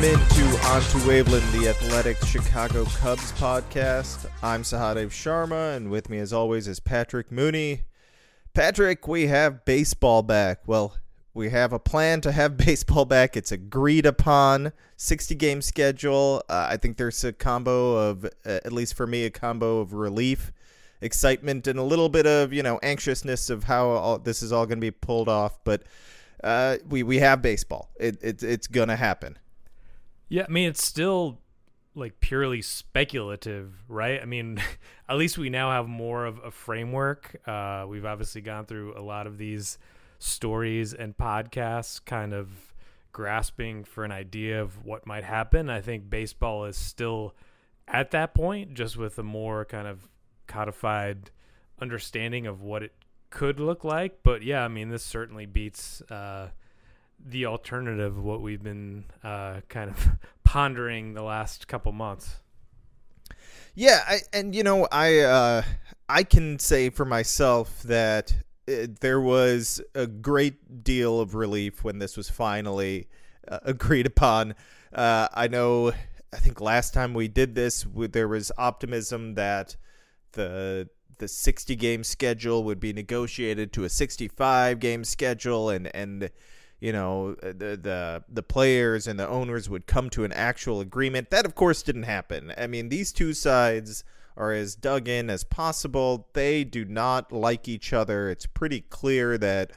Welcome into Onto Waveland, the Athletic Chicago Cubs podcast. I'm Sahadev Sharma, and with me, as always, is Patrick Mooney. Patrick, we have baseball back. Well, we have a plan to have baseball back. It's agreed upon. 60 game schedule. Uh, I think there's a combo of, uh, at least for me, a combo of relief, excitement, and a little bit of, you know, anxiousness of how all, this is all going to be pulled off. But uh, we, we have baseball. It, it, it's going to happen. Yeah, I mean it's still like purely speculative, right? I mean, at least we now have more of a framework. Uh, we've obviously gone through a lot of these stories and podcasts, kind of grasping for an idea of what might happen. I think baseball is still at that point, just with a more kind of codified understanding of what it could look like. But yeah, I mean, this certainly beats. Uh, the alternative what we've been uh, kind of pondering the last couple months. Yeah, I, and you know, I uh, I can say for myself that it, uh, there was a great deal of relief when this was finally uh, agreed upon. Uh, I know, I think last time we did this, there was optimism that the the 60 game schedule would be negotiated to a 65 game schedule and and you know uh, the the the players and the owners would come to an actual agreement. That of course didn't happen. I mean, these two sides are as dug in as possible. They do not like each other. It's pretty clear that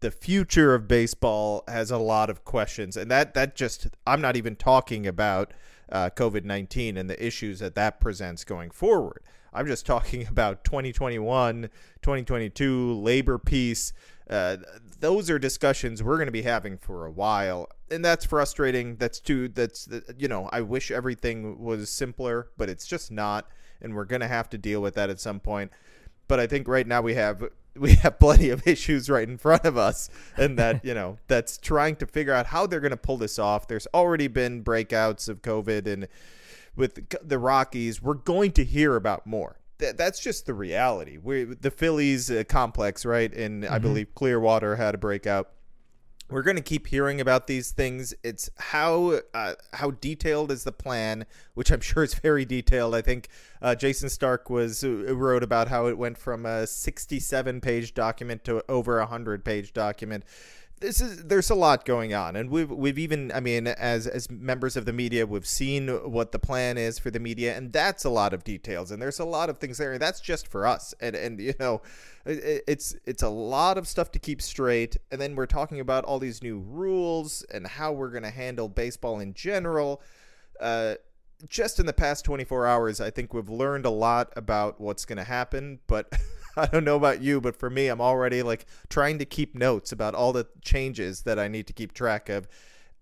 the future of baseball has a lot of questions, and that that just I'm not even talking about uh, COVID nineteen and the issues that that presents going forward. I'm just talking about 2021, 2022 labor peace. Uh, those are discussions we're going to be having for a while, and that's frustrating. That's too. That's you know, I wish everything was simpler, but it's just not, and we're going to have to deal with that at some point. But I think right now we have we have plenty of issues right in front of us, and that you know that's trying to figure out how they're going to pull this off. There's already been breakouts of COVID and with the Rockies, we're going to hear about more. That's just the reality. We the Phillies uh, complex, right? And mm-hmm. I believe Clearwater had a breakout. We're going to keep hearing about these things. It's how uh, how detailed is the plan, which I'm sure is very detailed. I think uh, Jayson Stark was uh, wrote about how it went from a 67 page document to over a 100 page document this is there's a lot going on and we've we've even I mean as as members of the media we've seen what the plan is for the media and that's a lot of details and there's a lot of things there and that's just for us and and you know it's it's a lot of stuff to keep straight and then we're talking about all these new rules and how we're going to handle baseball in general. Uh just in the past 24 hours I think we've learned a lot about what's going to happen but I don't know about you, but for me, I'm already like trying to keep notes about all the changes that I need to keep track of.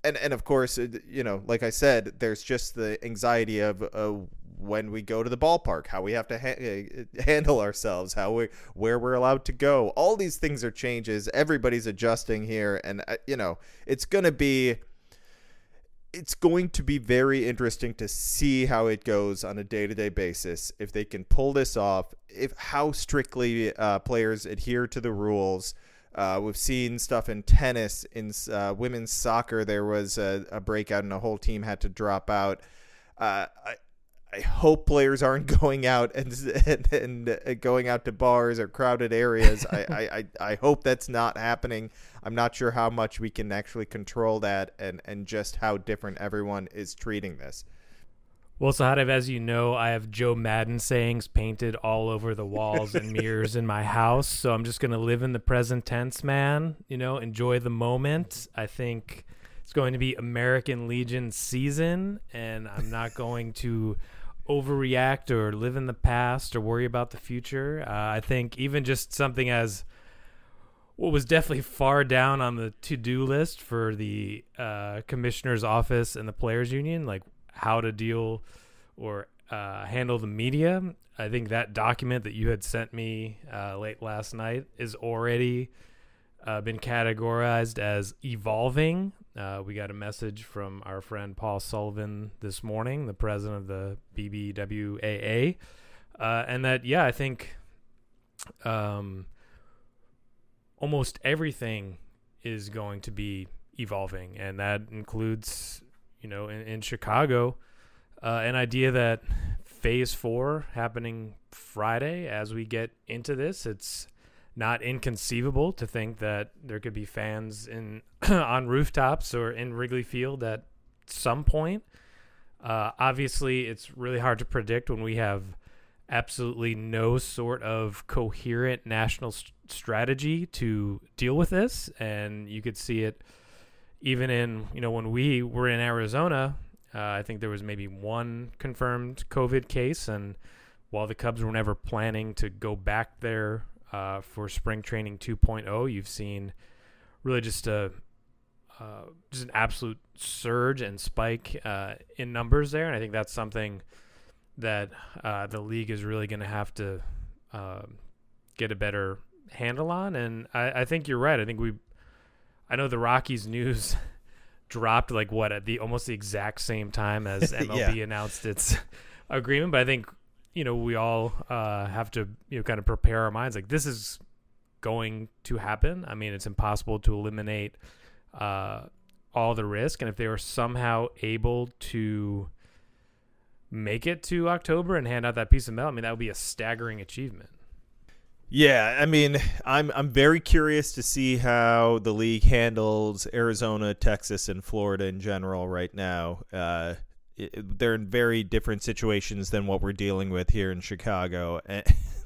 And, and of course, you know, like I said, there's just the anxiety of uh, when we go to the ballpark, how we have to ha- handle ourselves, how we where we're allowed to go. All these things are changes. Everybody's adjusting here, and uh, you know, it's gonna be it's going to be very interesting to see how it goes on a day-to-day basis if they can pull this off if how strictly uh, players adhere to the rules. Uh, we've seen stuff in tennis in uh, women's soccer there was a, a, breakout and a whole team had to drop out. Uh, I, I hope players aren't going out and and, and uh, going out to bars or crowded areas. I, I, I hope that's not happening. I'm not sure how much we can actually control that and, and just how different everyone is treating this. Well, Sahadev, as you know, I have Joe Maddon sayings painted all over the walls and mirrors in my house. So I'm just going to live in the present tense, man. You know, enjoy the moment. I think it's going to be American Legion season, and I'm not going to overreact or live in the past or worry about the future. Uh, I think even just something as what was definitely far down on the to-do list for the uh, commissioner's office and the players union, like how to deal or uh, handle the media. I think that document that you had sent me uh, late last night is already uh, been categorized as evolving. Uh, we got a message from our friend Paul Sullivan this morning, the president of the BBWAA, uh, and that yeah, I think um, almost everything is going to be evolving, and that includes you know, in, in Chicago, uh, an idea that phase four happening Friday as we get into this, it's not inconceivable to think that there could be fans in on rooftops or in Wrigley Field at some point. Uh, obviously, it's really hard to predict when we have absolutely no sort of coherent national st- strategy to deal with this, and you could see it even in you know when we were in Arizona. Uh, I think there was maybe one confirmed COVID case, and while the Cubs were never planning to go back there uh, for spring training 2.0, you've seen really just a uh, just an absolute surge and spike uh, in numbers there, and I think that's something that uh, the league is really going to have to um, get a better handle on. And I, I, think you're right. I think we, I know the Rockies news dropped like what at the almost the exact same time as MLB yeah. announced its agreement, but I think you know we all uh, have to you know kind of prepare our minds like this is going to happen. I mean, it's impossible to eliminate uh, all the risk. And if they were somehow able to make it to October and hand out that piece of mail, I mean, that would be a staggering achievement. Yeah, I mean, I'm I'm very curious to see how the league handles Arizona, Texas, and Florida in general right now. Uh, they're in very different situations than what we're dealing with here in Chicago.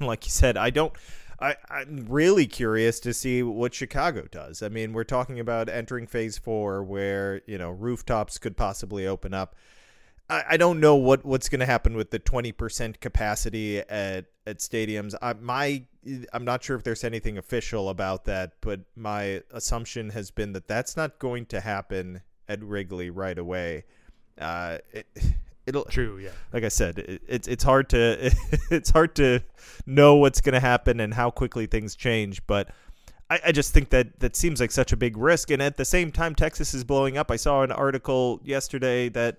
And like you said, I don't I, I'm really curious to see what Chicago does. I mean, we're talking about entering phase four where, you know, rooftops could possibly open up. I, I don't know what, what's going to happen with the 20% capacity at, at stadiums. I, my, I'm not sure if there's anything official about that, but my assumption has been that that's not going to happen at Wrigley right away. Uh, it, it'll true yeah. like i said it, it's it's hard to it's hard to know what's going to happen and how quickly things change but I, I just think that that seems like such a big risk and at the same time texas is blowing up. I saw an article yesterday that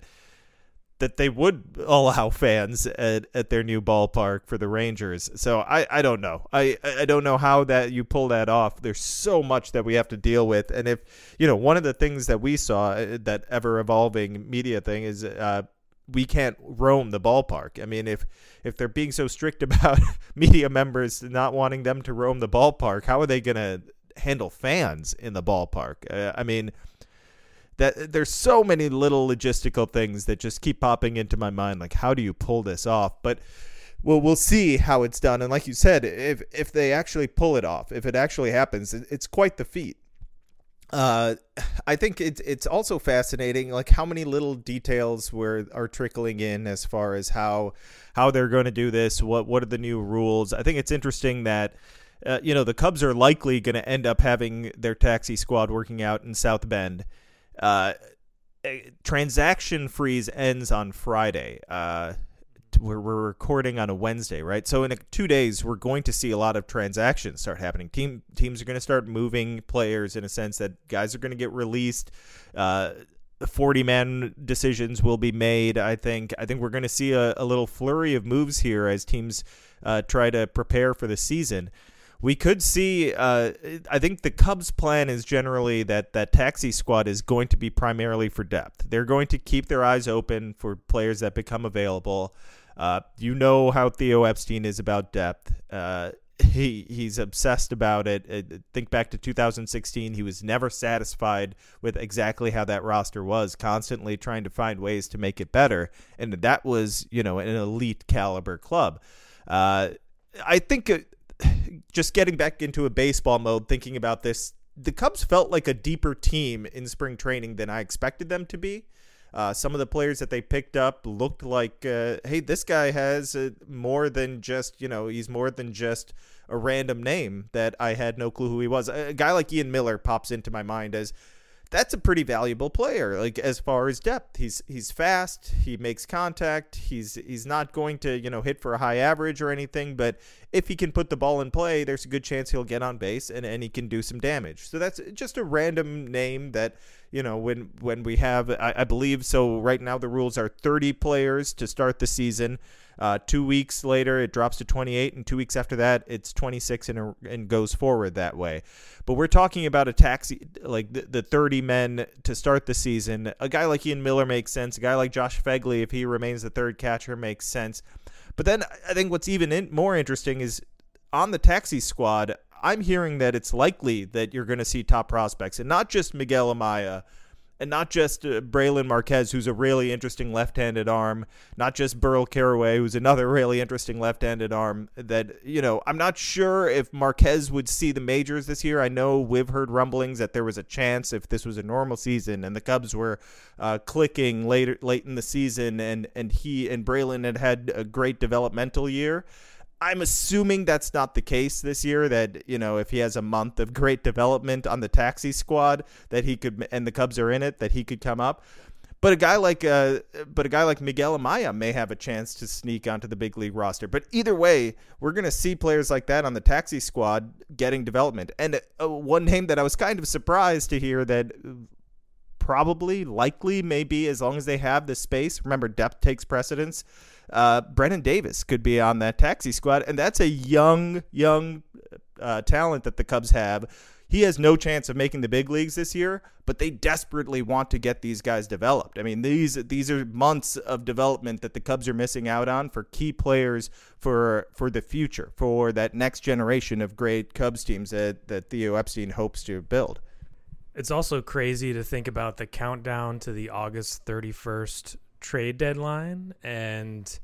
that they would allow fans at, at their new ballpark for the Rangers. So I, I don't know. I, I don't know how that you pull that off. There's so much that we have to deal with. And if, you know, one of the things that we saw, uh, that ever evolving media thing is uh, we can't roam the ballpark. I mean, if if they're being so strict about media members not wanting them to roam the ballpark, how are they going to handle fans in the ballpark? Uh, I mean, that there's so many little logistical things that just keep popping into my mind. Like, how do you pull this off? But well, we'll see how it's done. And like you said, if if they actually pull it off, if it actually happens, it's quite the feat. Uh, I think it's it's also fascinating, like how many little details were are trickling in as far as how how they're going to do this. What what are the new rules? I think it's interesting that. Uh, you know the Cubs are likely going to end up having their taxi squad working out in South Bend. Uh, transaction freeze ends on Friday. Uh, we're, we're recording on a Wednesday, right? So in a, two days, we're going to see a lot of transactions start happening. Team teams are going to start moving players in a sense that guys are going to get released. Uh, 40 man decisions will be made. I think. I think we're going to see a, a little flurry of moves here as teams uh, try to prepare for the season. We could see. Uh, I think the Cubs' plan is generally that that taxi squad is going to be primarily for depth. They're going to keep their eyes open for players that become available. Uh, you know how Theo Epstein is about depth. Uh, he he's obsessed about it. Uh, think back to 2016. He was never satisfied with exactly how that roster was, constantly trying to find ways to make it better. And that was, you know, an elite caliber club. Uh, I think uh, just getting back into a baseball mode, thinking about this, the Cubs felt like a deeper team in spring training than I expected them to be. Uh, some of the players that they picked up looked like, uh, hey, this guy has uh, more than just, you know, he's more than just a random name that I had no clue who he was. A guy like Ian Miller pops into my mind as that's a pretty valuable player. Like as far as depth, he's he's fast, he makes contact. He's he's not going to you know hit for a high average or anything, but if he can put the ball in play, there's a good chance he'll get on base and, and he can do some damage. So that's just a random name that, you know, when when we have, I, I believe, so right now the rules are 30 players to start the season. Uh, two weeks later, it drops to 28, and two weeks after that, it's 26 and, and goes forward that way. But we're talking about a taxi, like the, the 30 men to start the season. A guy like Ian Miller makes sense. A guy like Josh Phegley if he remains the third catcher, makes sense. But then I think what's even in, more interesting is on the taxi squad, I'm hearing that it's likely that you're going to see top prospects, and not just Miguel Amaya and not just uh, Brailyn Marquez, who's a really interesting left-handed arm, not just Burl Carraway, who's another really interesting left-handed arm. That you know, I'm not sure if Marquez would see the majors this year. I know we've heard rumblings that there was a chance if this was a normal season and the Cubs were uh, clicking later late in the season, and and he and Brailyn had had a great developmental year I'm assuming that's not the case this year. That you know, if he has a month of great development on the taxi squad, that he could, and the Cubs are in it, that he could come up. But a guy like, uh, but a guy like Miguel Amaya may have a chance to sneak onto the big league roster. But either way, we're going to see players like that on the taxi squad getting development. And uh, one name that I was kind of surprised to hear that probably, likely, maybe as long as they have the space. Remember, depth takes precedence uh, Brennen Davis could be on that taxi squad, and that's a young, young uh, talent that the Cubs have. He has no chance of making the big leagues this year, but they desperately want to get these guys developed. I mean, these these are months of development that the Cubs are missing out on for key players for for the future, for that next generation of great Cubs teams that, that Theo Epstein hopes to build. It's also crazy to think about the countdown to the August 31st trade deadline and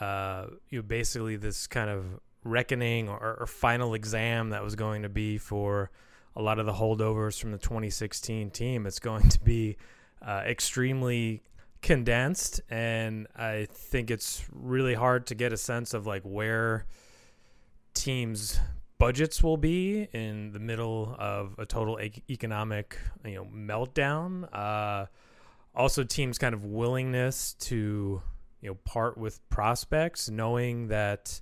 uh, you know, basically this kind of reckoning or, or, final exam that was going to be for a lot of the holdovers from the 2016 team. It's going to be uh, extremely condensed, and I think it's really hard to get a sense of like where teams budgets will be in the middle of a total economic you know meltdown uh, also teams kind of willingness to you know part with prospects knowing that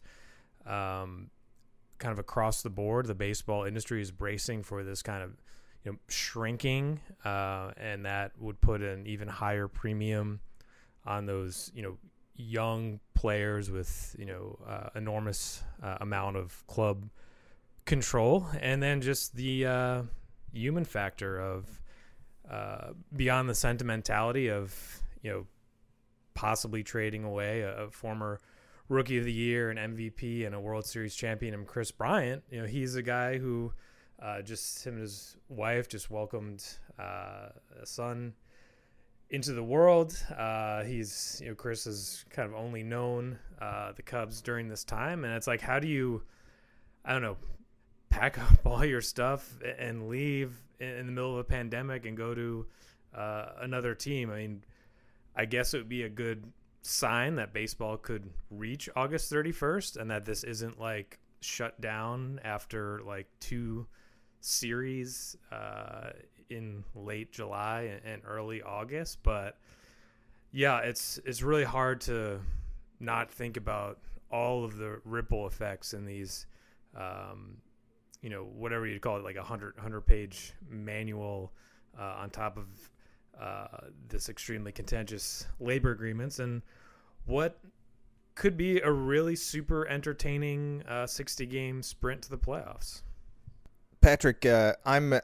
um, kind of across the board the baseball industry is bracing for this kind of you know shrinking uh, and that would put an even higher premium on those you know young players with you know uh, enormous uh, amount of club control. And then just the uh, human factor of uh, beyond the sentimentality of you know possibly trading away a, a, former rookie of the year, and MVP, and a World Series champion, and Kris Bryant. You know, he's a guy who uh, just him and his wife just welcomed uh, a son into the world. Uh, he's you know Kris has kind of only known uh, the Cubs during this time, and it's like how do you I don't know pack up all your stuff and leave in the middle of a pandemic and go to uh, another team. I mean, I guess it would be a good sign that baseball could reach August 31st and that this isn't like shut down after like two series uh, in late July and early August. But yeah, it's it's really hard to not think about all of the ripple effects in these um, you know whatever you'd call it like a 100 100 page manual uh, on top of uh, this extremely contentious labor agreements. And what could be a really super entertaining uh, 60 game sprint to the playoffs? Patrick uh, i'm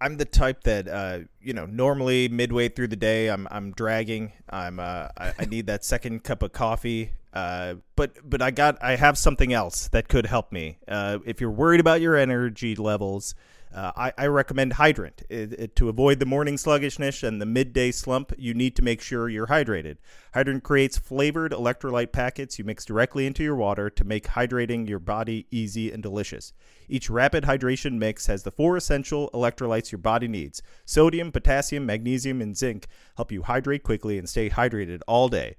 I'm the type that uh, you know normally midway through the day I'm I'm dragging I'm uh, I, I need that second cup of coffee uh, but but I got I have something else that could help me. Uh, if you're worried about your energy levels, uh, I, I, recommend Hydrant. It, it, to avoid the morning sluggishness and the midday slump, you need to make sure you're hydrated. Hydrant creates flavored electrolyte packets you mix directly into your water to make hydrating your body easy and delicious. Each rapid hydration mix has the four essential electrolytes your body needs sodium, potassium, magnesium, and zinc help you hydrate quickly and stay hydrated all day.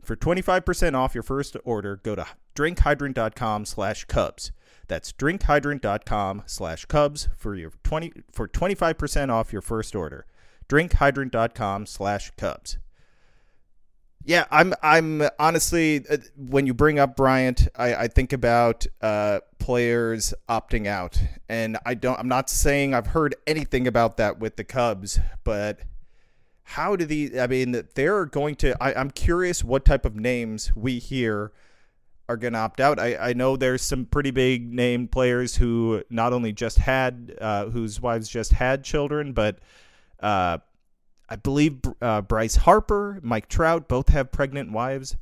For 25% off your first order, go to drinkhydrant.com slash cubs. That's drinkhydrant.com slash cubs for your 20 for 25% off your first order. drinkhydrant.com slash cubs. Yeah, I'm. I'm honestly, uh, when you bring up Bryant, I, I think about uh, players opting out, and I don't. I'm not saying I've heard anything about that with the Cubs, but how do these? I mean, they're going to. I, I'm curious what type of names we hear are going to opt out. I, I know there's some pretty big name players who not only just had, uh, whose wives just had children, but. Uh, I believe uh, Bryce Harper, Mike Trout, both have pregnant wives.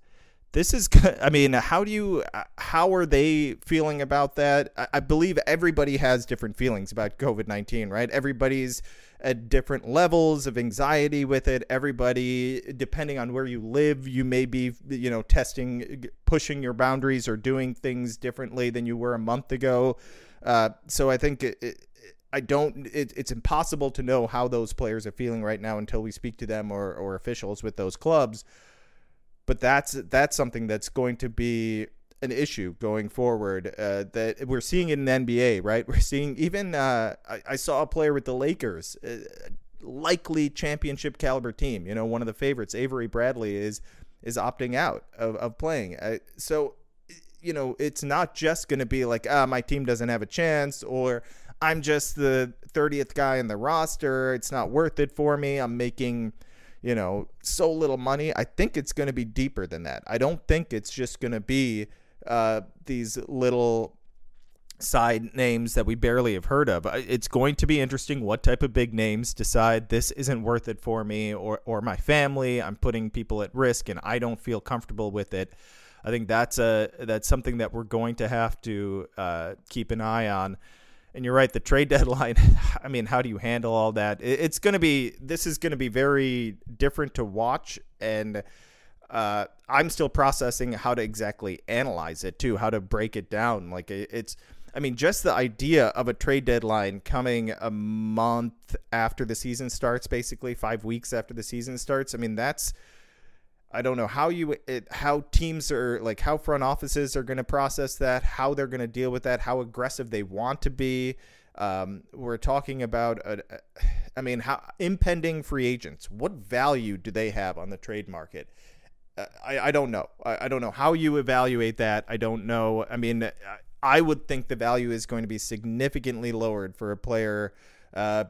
This is, I mean, how do you, uh, how are they feeling about that? I, I believe everybody has different feelings about COVID 19, right? Everybody's at different levels of anxiety with it. Everybody, depending on where you live, you may be, you know, testing, pushing your boundaries or doing things differently than you were a month ago. Uh, so I think it, it I don't. It, it's impossible to know how those players are feeling right now until we speak to them or, or officials with those clubs. But that's that's something that's going to be an issue going forward. Uh, that we're seeing in the NBA, right? We're seeing even. Uh, I, I, saw a player with the Lakers, uh, likely championship caliber team. You know, one of the favorites, Avery Bradley, is is opting out of, of playing. So you know, it's not just going to be like, ah, my team doesn't have a chance, or I'm just the 30th guy in the roster. It's not worth it for me. I'm making, you know, so little money. I think it's going to be deeper than that. I don't think it's just going to be uh, these little side names that we barely have heard of. It's going to be interesting what type of big names decide this isn't worth it for me or or my family. I'm putting people at risk and I don't feel comfortable with it. I think that's a that's something that we're going to have to uh, keep an eye on. And you're right, the trade deadline. I mean, how do you handle all that? It's going to be. This is going to be very different to watch, and uh, I'm still processing how to exactly analyze it too, how to break it down. Like it's. I mean, just the idea of a trade deadline coming a month after the season starts, basically five weeks after the season starts. I mean, that's I don't know how you it, how teams are like how front offices are going to process that, how they're going to deal with that, how aggressive they want to be. Um, we're talking about, a, a, I mean, how impending free agents. What value do they have on the trade market? Uh, I, I don't know. I, I don't know how you evaluate that. I don't know. I mean, I would think the value is going to be significantly lowered for a player. Uh,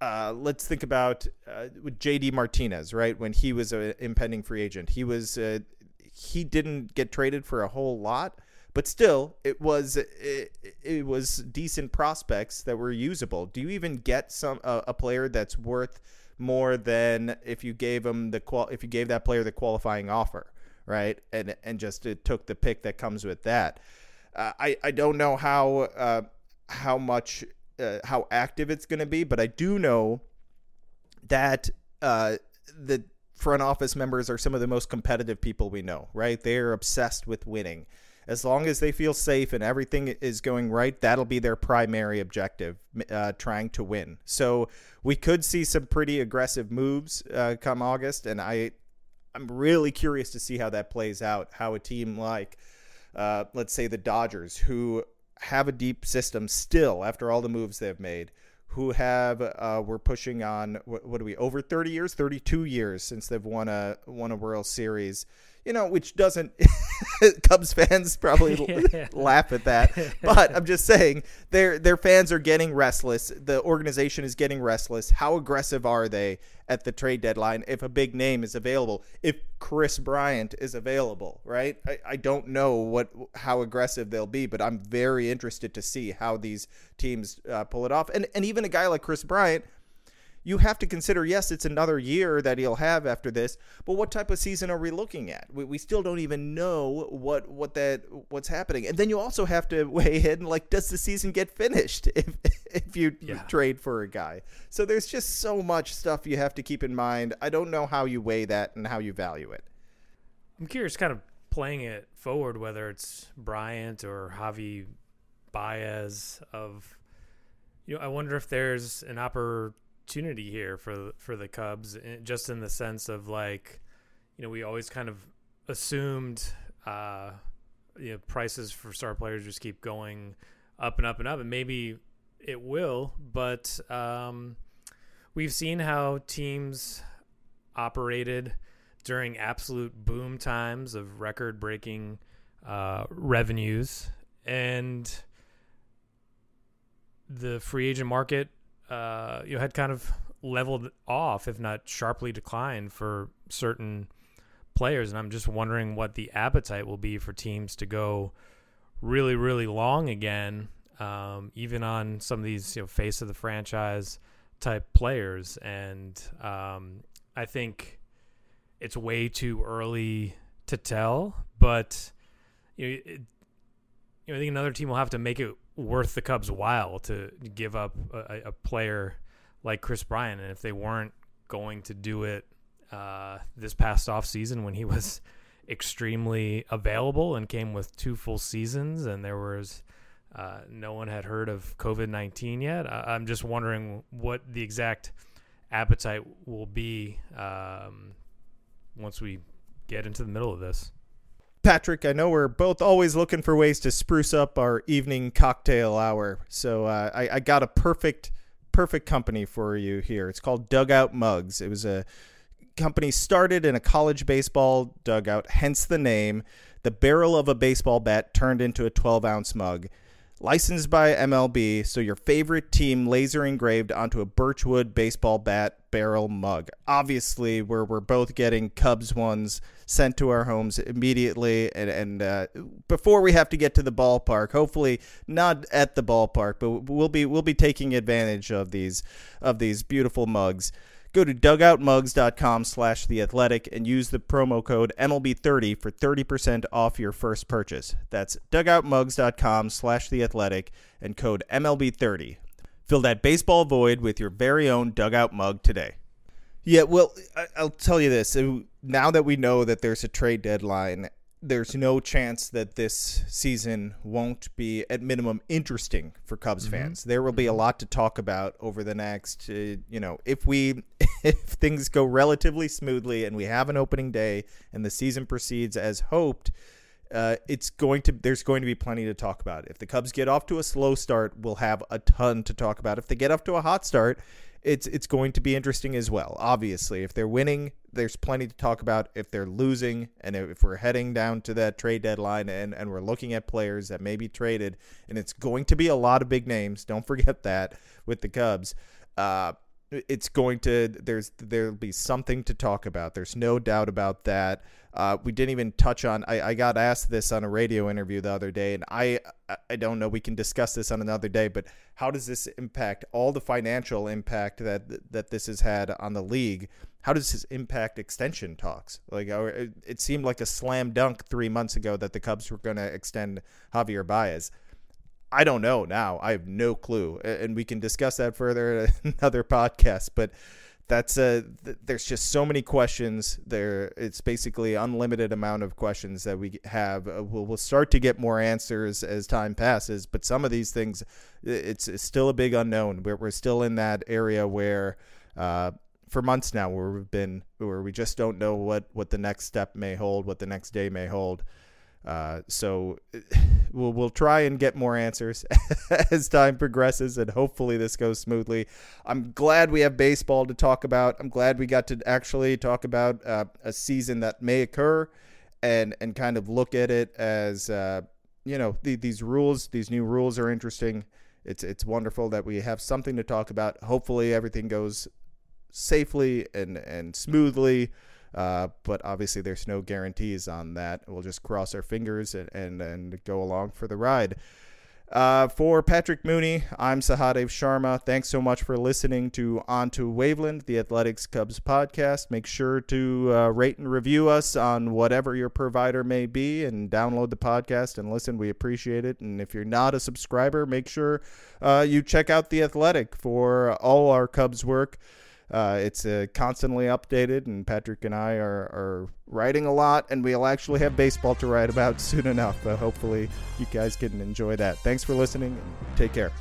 uh, let's think about uh, JD Martinez, right? When he was an impending free agent, he was uh, he didn't get traded for a whole lot, but still, it was it, it was decent prospects that were usable. Do you even get some a player that's worth more than if you gave him the qual if you gave that player the qualifying offer, right? And and just took the pick that comes with that. Uh, I I don't know how uh, how much uh, how active it's going to be, but I do know that uh, the front office members are some of the most competitive people we know, right? They're obsessed with winning. As long as they feel safe and everything is going right, that'll be their primary objective, uh, trying to win. So we could see some pretty aggressive moves uh, come August, and I, I'm really curious to see how that plays out. How a team like, uh, let's say the Dodgers, who have a deep system still after all the moves they've made who have uh, we're pushing on what, what, are we over 30 years 32 years since they've won a won a world series you know, which doesn't Cubs fans probably yeah. laugh at that. But I'm just saying their their fans are getting restless. The organization is getting restless. How aggressive are they at the trade deadline if a big name is available? If Kris Bryant is available, right? I, I don't know what how aggressive they'll be, but I'm very interested to see how these teams uh, pull it off. And and even a guy like Kris Bryant you have to consider yes, it's another year that he'll have after this, but what type of season are we looking at? We, we still don't even know what what that what's happening, and then you also have to weigh in like, does the season get finished if if you yeah. trade for a guy? So there's just so much stuff you have to keep in mind. I don't know how you weigh that and how you value it. I'm curious, kind of playing it forward, whether it's Bryant or Javi Baez of you know, I wonder if there's an opportunity opportunity here for for the Cubs, eh, just in the sense of like, you know, we always kind of assumed, uh, you know, prices for star players just keep going up and up and up, and maybe it will, but um, we've seen how teams operated during absolute boom times of record breaking uh, revenues. And the free agent market, uh, you know, had kind of leveled off, if not sharply declined, for certain players. And I'm just wondering what the appetite will be for teams to go really, really long again, um, even on some of these you know face of the franchise type players. And um, I think it's way too early to tell, but you know, it, you know, I think another team will have to make it worth the Cubs' while to give up a, a player like Kris Bryant, and if they weren't going to do it uh, this past off season when he was extremely available and came with two full seasons, and there was uh, no one had heard of COVID nineteen yet. I- am just wondering what the exact appetite will be um, once we get into the middle of this. Patrick, I know we're both always looking for ways to spruce up our evening cocktail hour, so uh, I, I got a perfect, perfect company for you here. It's called Dugout Mugs. It was a company started in a college baseball dugout, hence the name. The barrel of a baseball bat turned into a 12 ounce mug. Licensed by MLB, so your favorite team laser engraved onto a birchwood baseball bat barrel mug. Obviously, we're, we're both getting Cubs ones sent to our homes immediately, and, and uh, before we have to get to the ballpark. Hopefully, not at the ballpark, but we'll be we'll be taking advantage of these of these beautiful mugs. Go to dugoutmugs.com slash the athletic and use the promo code MLB30 for 30% off your first purchase. That's dugoutmugs.com slash the athletic and code MLB30. Fill that baseball void with your very own dugout mug today. Yeah, well, I'll tell you this. Now that we know that there's a trade deadline there's no chance that this season won't be at minimum interesting for Cubs mm-hmm. fans. There will be a mm-hmm. lot to talk about over the next, uh, you know, if we if things go relatively smoothly and we have an opening day and the season proceeds as hoped, uh, it's going to there's going to be plenty to talk about. If the Cubs get off to a slow start, we'll have a ton to talk about. If they get off to a hot start, it's it's going to be interesting as well. Obviously, if they're winning, there's plenty to talk about. If they're losing, and if we're heading down to that trade deadline, and and we're looking at players that may be traded, and it's going to be a lot of big names. Don't forget that with the Cubs. Uh, it's going to there's there'll be something to talk about. There's no doubt about that. Uh, we didn't even touch on. I, I got asked this on a radio interview the other day, and I I don't know. We can discuss this on another day. But how does this impact all the financial impact that that this has had on the league? How does this impact extension talks? Like it seemed like a slam dunk three months ago that the Cubs were going to extend Javier Baez. I don't know now. I have no clue, and we can discuss that further in another podcast. But that's a there's just so many questions there. It's basically unlimited amount of questions that we have. Uh, we'll, we'll start to get more answers as time passes, but some of these things, it's, it's still a big unknown. We're we're still in that area where. Uh, for months now, where we've been, where we just don't know what, what the next step may hold, what the next day may hold. Uh, so we'll we'll try and get more answers as time progresses, and hopefully this goes smoothly. I'm glad we have baseball to talk about. I'm glad we got to actually talk about uh, a season that may occur, and and kind of look at it as uh, you know the, these rules. These new rules are interesting. It's it's wonderful that we have something to talk about. Hopefully everything goes safely and and smoothly. Uh, but obviously, there's no guarantees on that. We'll just cross our fingers and, and, and go along for the ride. Uh, for Patrick Mooney, I'm Sahadev Sharma. Thanks so much for listening to On to Waveland, the Athletics Cubs podcast. Make sure to uh, rate and review us on whatever your provider may be and download the podcast and listen. We appreciate it. And if you're not a subscriber, make sure uh, you check out The Athletic for all our Cubs work. Uh, it's uh, constantly updated, and Patrick and I are, are writing a lot, and we'll actually have baseball to write about soon enough. But hopefully, you guys can enjoy that. Thanks for listening, and take care.